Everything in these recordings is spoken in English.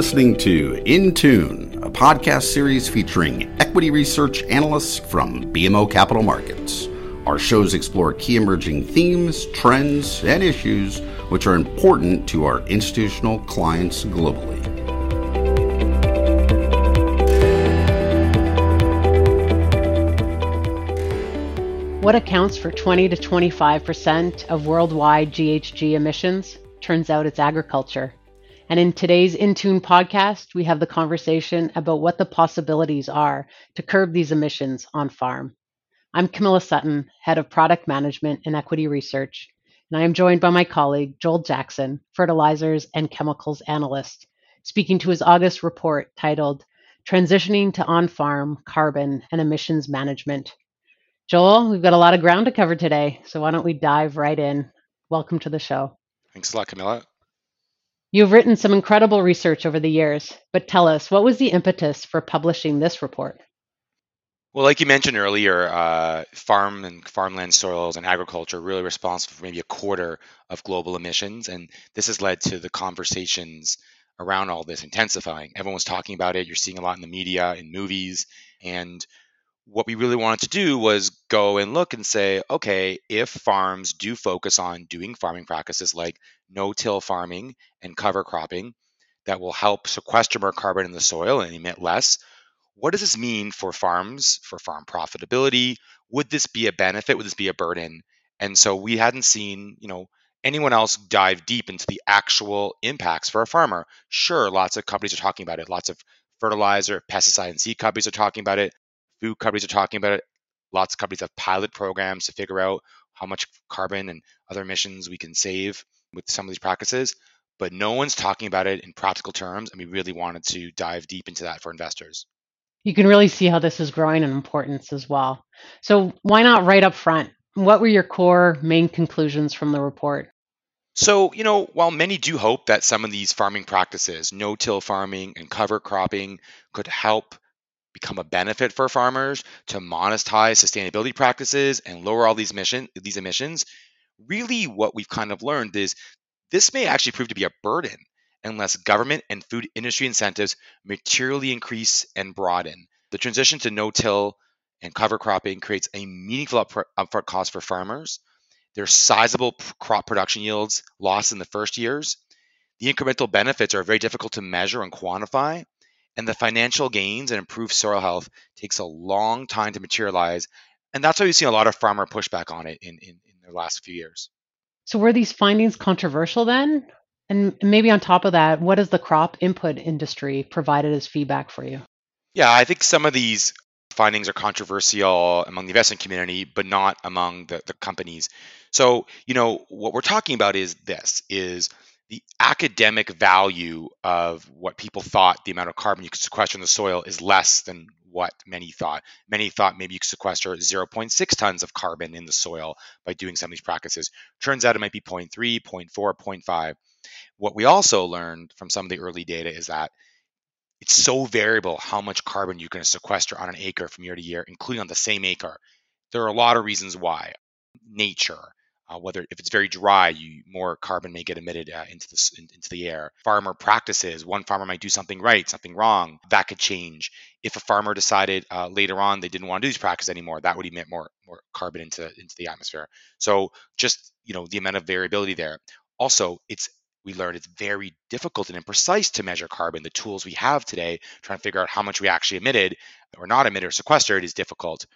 listening to In Tune, a podcast series featuring equity research analysts from BMO Capital Markets. Our shows explore key emerging themes, trends, and issues which are important to our institutional clients globally. What accounts for 20 to 25% of worldwide GHG emissions? Turns out it's agriculture. And in today's Intune podcast, we have the conversation about what the possibilities are to curb these emissions on farm. I'm Camilla Sutton, Head of Product Management and Equity Research, and I am joined by my colleague, Joel Jackson, Fertilizers and Chemicals Analyst, speaking to his August report titled Transitioning to On Farm Carbon and Emissions Management Joel, we've got a lot of ground to cover today, so why don't we dive right in? Welcome to the show. Thanks a lot, Camilla. You've written some incredible research over the years, but tell us, what was the impetus for publishing this report? Well, like you mentioned earlier, uh, farm and farmland soils and agriculture are really responsible for maybe a quarter of global emissions. And this has led to the conversations around all this intensifying. Everyone's talking about it. You're seeing a lot in the media, in movies. And what we really wanted to do was go and look and say, okay, if farms do focus on doing farming practices like no till farming and cover cropping that will help sequester more carbon in the soil and emit less, what does this mean for farms, for farm profitability? Would this be a benefit? Would this be a burden? And so we hadn't seen, you know, anyone else dive deep into the actual impacts for a farmer. Sure, lots of companies are talking about it. Lots of fertilizer, pesticide, and seed companies are talking about it food companies are talking about it. Lots of companies have pilot programs to figure out how much carbon and other emissions we can save with some of these practices, but no one's talking about it in practical terms. And we really wanted to dive deep into that for investors. You can really see how this is growing in importance as well. So, why not right up front? What were your core main conclusions from the report? So, you know, while many do hope that some of these farming practices, no till farming and cover cropping, could help become a benefit for farmers to monetize sustainability practices and lower all these emission these emissions really what we've kind of learned is this may actually prove to be a burden unless government and food industry incentives materially increase and broaden. The transition to no-till and cover cropping creates a meaningful upfront cost for farmers. There's sizable crop production yields lost in the first years. The incremental benefits are very difficult to measure and quantify and the financial gains and improved soil health takes a long time to materialize. And that's why we've seen a lot of farmer pushback on it in, in, in the last few years. So, were these findings controversial then? And maybe on top of that, what has the crop input industry provided as feedback for you? Yeah, I think some of these findings are controversial among the investment community, but not among the, the companies. So, you know, what we're talking about is this is the academic value of what people thought the amount of carbon you could sequester in the soil is less than what many thought. Many thought maybe you could sequester 0.6 tons of carbon in the soil by doing some of these practices. Turns out it might be 0.3, 0.4, 0.5. What we also learned from some of the early data is that it's so variable how much carbon you can sequester on an acre from year to year, including on the same acre. There are a lot of reasons why. Nature, uh, whether if it's very dry, you more carbon may get emitted uh, into the in, into the air. Farmer practices. One farmer might do something right, something wrong. That could change. If a farmer decided uh, later on they didn't want to do these practices anymore, that would emit more more carbon into into the atmosphere. So just you know the amount of variability there. Also, it's we learned it's very difficult and imprecise to measure carbon. The tools we have today, trying to figure out how much we actually emitted or not emitted or sequestered, is difficult.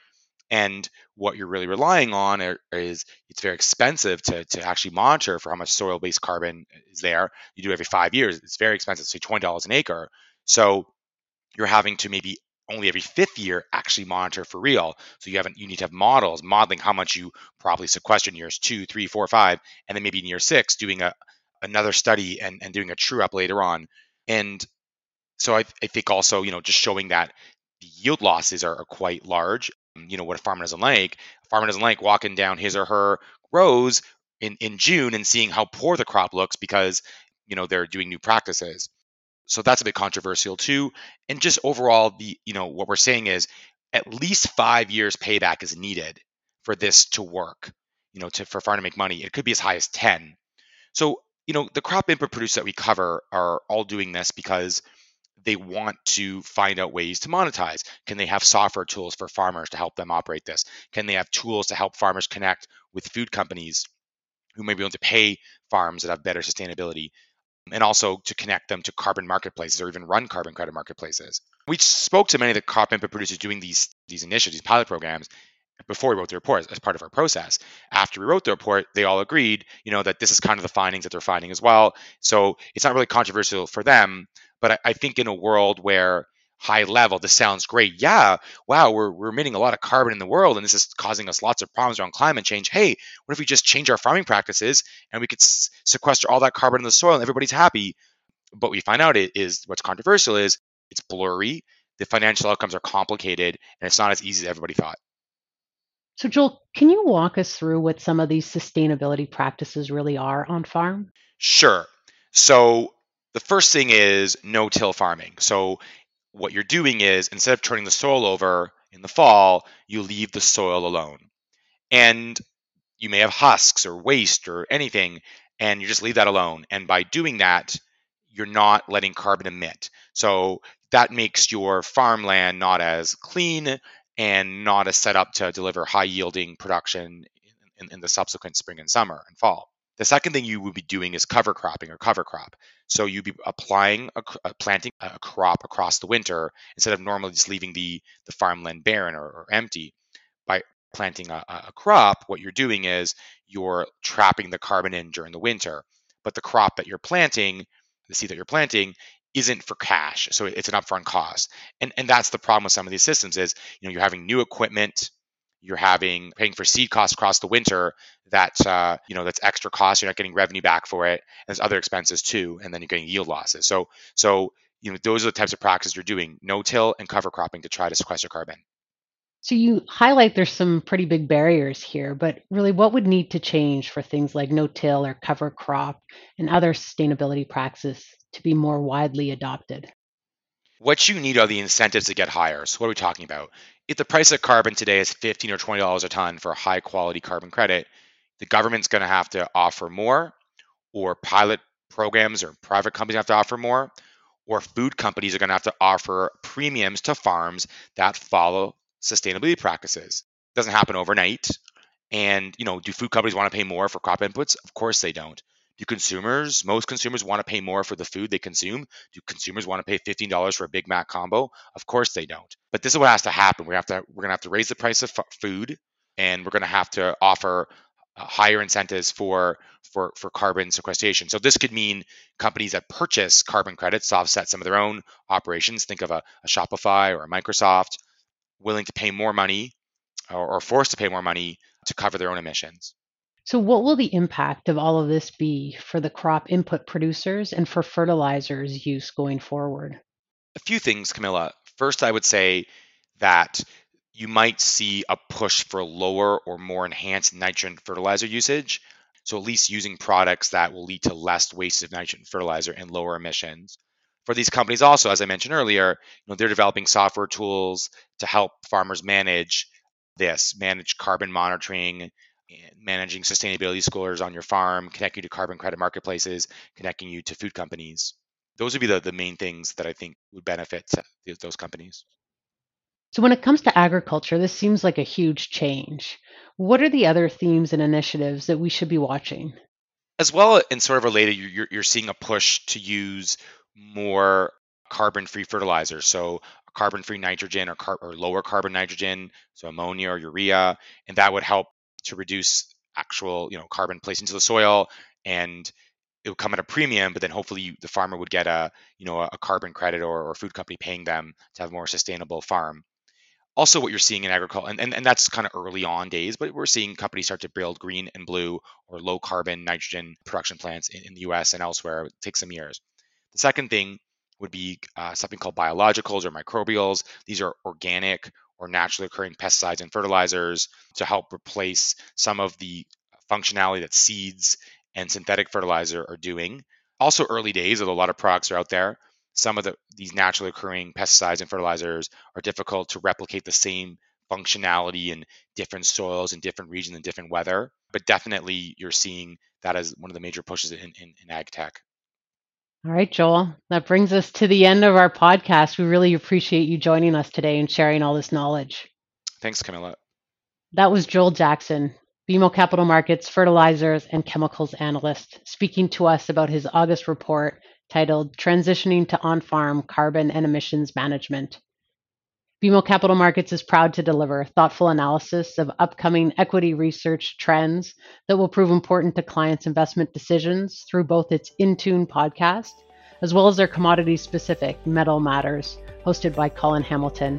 And what you're really relying on is it's very expensive to, to actually monitor for how much soil based carbon is there. You do every five years, it's very expensive, say $20 an acre. So you're having to maybe only every fifth year actually monitor for real. So you haven't you need to have models modeling how much you probably sequester in years two, three, four, five, and then maybe in year six doing a another study and, and doing a true up later on. And so I, I think also, you know, just showing that the yield losses are, are quite large Um, you know what a farmer doesn't like. A farmer doesn't like walking down his or her rows in, in June and seeing how poor the crop looks because you know they're doing new practices. So that's a bit controversial too. And just overall, the you know what we're saying is at least five years payback is needed for this to work. You know, to for farm to make money. It could be as high as ten. So you know, the crop input producers that we cover are all doing this because they want to find out ways to monetize. Can they have software tools for farmers to help them operate this? Can they have tools to help farmers connect with food companies who may be able to pay farms that have better sustainability? And also to connect them to carbon marketplaces or even run carbon credit marketplaces. We spoke to many of the crop input producers doing these these initiatives, these pilot programs, before we wrote the report as part of our process. After we wrote the report, they all agreed, you know, that this is kind of the findings that they're finding as well. So it's not really controversial for them, but I, I think in a world where high level, this sounds great. Yeah, wow, we're, we're emitting a lot of carbon in the world, and this is causing us lots of problems around climate change. Hey, what if we just change our farming practices and we could s- sequester all that carbon in the soil and everybody's happy? But we find out it is what's controversial is it's blurry, the financial outcomes are complicated, and it's not as easy as everybody thought. So, Joel, can you walk us through what some of these sustainability practices really are on farm? Sure. So, the first thing is no till farming. So, what you're doing is instead of turning the soil over in the fall, you leave the soil alone. And you may have husks or waste or anything, and you just leave that alone. And by doing that, you're not letting carbon emit. So that makes your farmland not as clean and not as set up to deliver high yielding production in, in, the subsequent spring and summer and fall. The second thing you would be doing is cover cropping or cover crop. So you'd be applying a, uh, a planting a crop across the winter instead of normally just leaving the the farmland barren or, or empty. By planting a, a crop, what you're doing is you're trapping the carbon in during the winter. But the crop that you're planting, the seed that you're planting, isn't for cash. So it's an upfront cost. And and that's the problem with some of these systems is, you know, you're having new equipment, you're having paying for seed costs across the winter that uh, you know that's extra cost. You're not getting revenue back for it. There's other expenses too, and then you're getting yield losses. So so you know those are the types of practices you're doing: no-till and cover cropping to try to sequester carbon. So you highlight there's some pretty big barriers here, but really what would need to change for things like no-till or cover crop and other sustainability practices to be more widely adopted? What you need are the incentives to get higher. So what are we talking about? If the price of carbon today is 15 or 20 dollars a ton for a high quality carbon credit, the government's going to have to offer more or pilot programs or private companies have to offer more or food companies are going to have to offer premiums to farms that follow sustainability practices. It doesn't happen overnight. And, you know, do food companies want to pay more for crop inputs? Of course they don't. Do consumers, most consumers want to pay more for the food they consume? Do consumers want to pay $15 for a Big Mac combo? Of course they don't. But this is what has to happen. We have to we're going to have to raise the price of f- food and we're going to have to offer uh, higher incentives for for for carbon sequestration. So this could mean companies that purchase carbon credits to offset some of their own operations. Think of a, a Shopify or a Microsoft willing to pay more money or, or forced to pay more money to cover their own emissions. So, what will the impact of all of this be for the crop input producers and for fertilizers use going forward? A few things, Camilla. First, I would say that you might see a push for lower or more enhanced nitrogen fertilizer usage. So, at least using products that will lead to less waste of nitrogen fertilizer and lower emissions. For these companies, also, as I mentioned earlier, you know, they're developing software tools to help farmers manage this, manage carbon monitoring, managing sustainability scores on your farm, connecting you to carbon credit marketplaces, connecting you to food companies. Those would be the, the main things that I think would benefit those companies. So, when it comes to agriculture, this seems like a huge change. What are the other themes and initiatives that we should be watching? As well, and sort of related, you're, you're seeing a push to use more carbon free fertilizers. So, carbon free nitrogen or, car- or lower carbon nitrogen, so ammonia or urea, and that would help to reduce actual you know carbon placed into the soil and it would come at a premium but then hopefully you, the farmer would get a you know a carbon credit or, or a food company paying them to have a more sustainable farm. Also what you're seeing in agriculture and, and, and that's kind of early on days but we're seeing companies start to build green and blue or low carbon nitrogen production plants in, in the us and elsewhere. It takes some years. The second thing would be uh, something called biologicals or microbials. These are organic or naturally occurring pesticides and fertilizers to help replace some of the functionality that seeds and synthetic fertilizer are doing. Also, early days, although a lot of products are out there, some of the, these naturally occurring pesticides and fertilizers are difficult to replicate the same functionality in different soils and different regions and different weather. But definitely, you're seeing that as one of the major pushes in, in, in ag tech. All right, Joel. That brings us to the end of our podcast. We really appreciate you joining us today and sharing all this knowledge. Thanks, Camilla. That was Joel Jackson, BMO Capital Markets fertilizers and chemicals analyst, speaking to us about his August report titled Transitioning to On Farm Carbon and Emissions Management. BMO Capital Markets is proud to deliver thoughtful analysis of upcoming equity research trends that will prove important to clients' investment decisions through both its Intune podcast as well as their commodity specific Metal Matters, hosted by Colin Hamilton.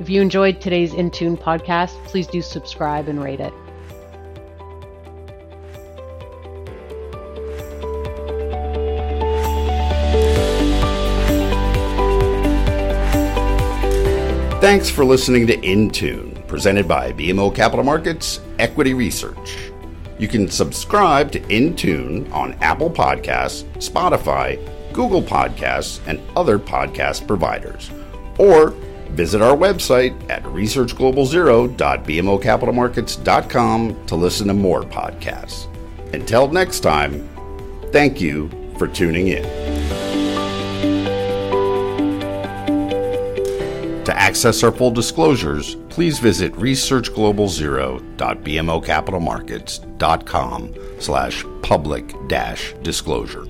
If you enjoyed today's Intune podcast, please do subscribe and rate it. Thanks for listening to Intune, presented by BMO Capital Markets Equity Research. You can subscribe to Intune on Apple Podcasts, Spotify, Google Podcasts, and other podcast providers. Or visit our website at researchglobalzero.bmocapitalmarkets.com to listen to more podcasts. Until next time, thank you for tuning in. To access our full disclosures, please visit researchglobalzero.bmocapitalmarkets.com slash public dash disclosure.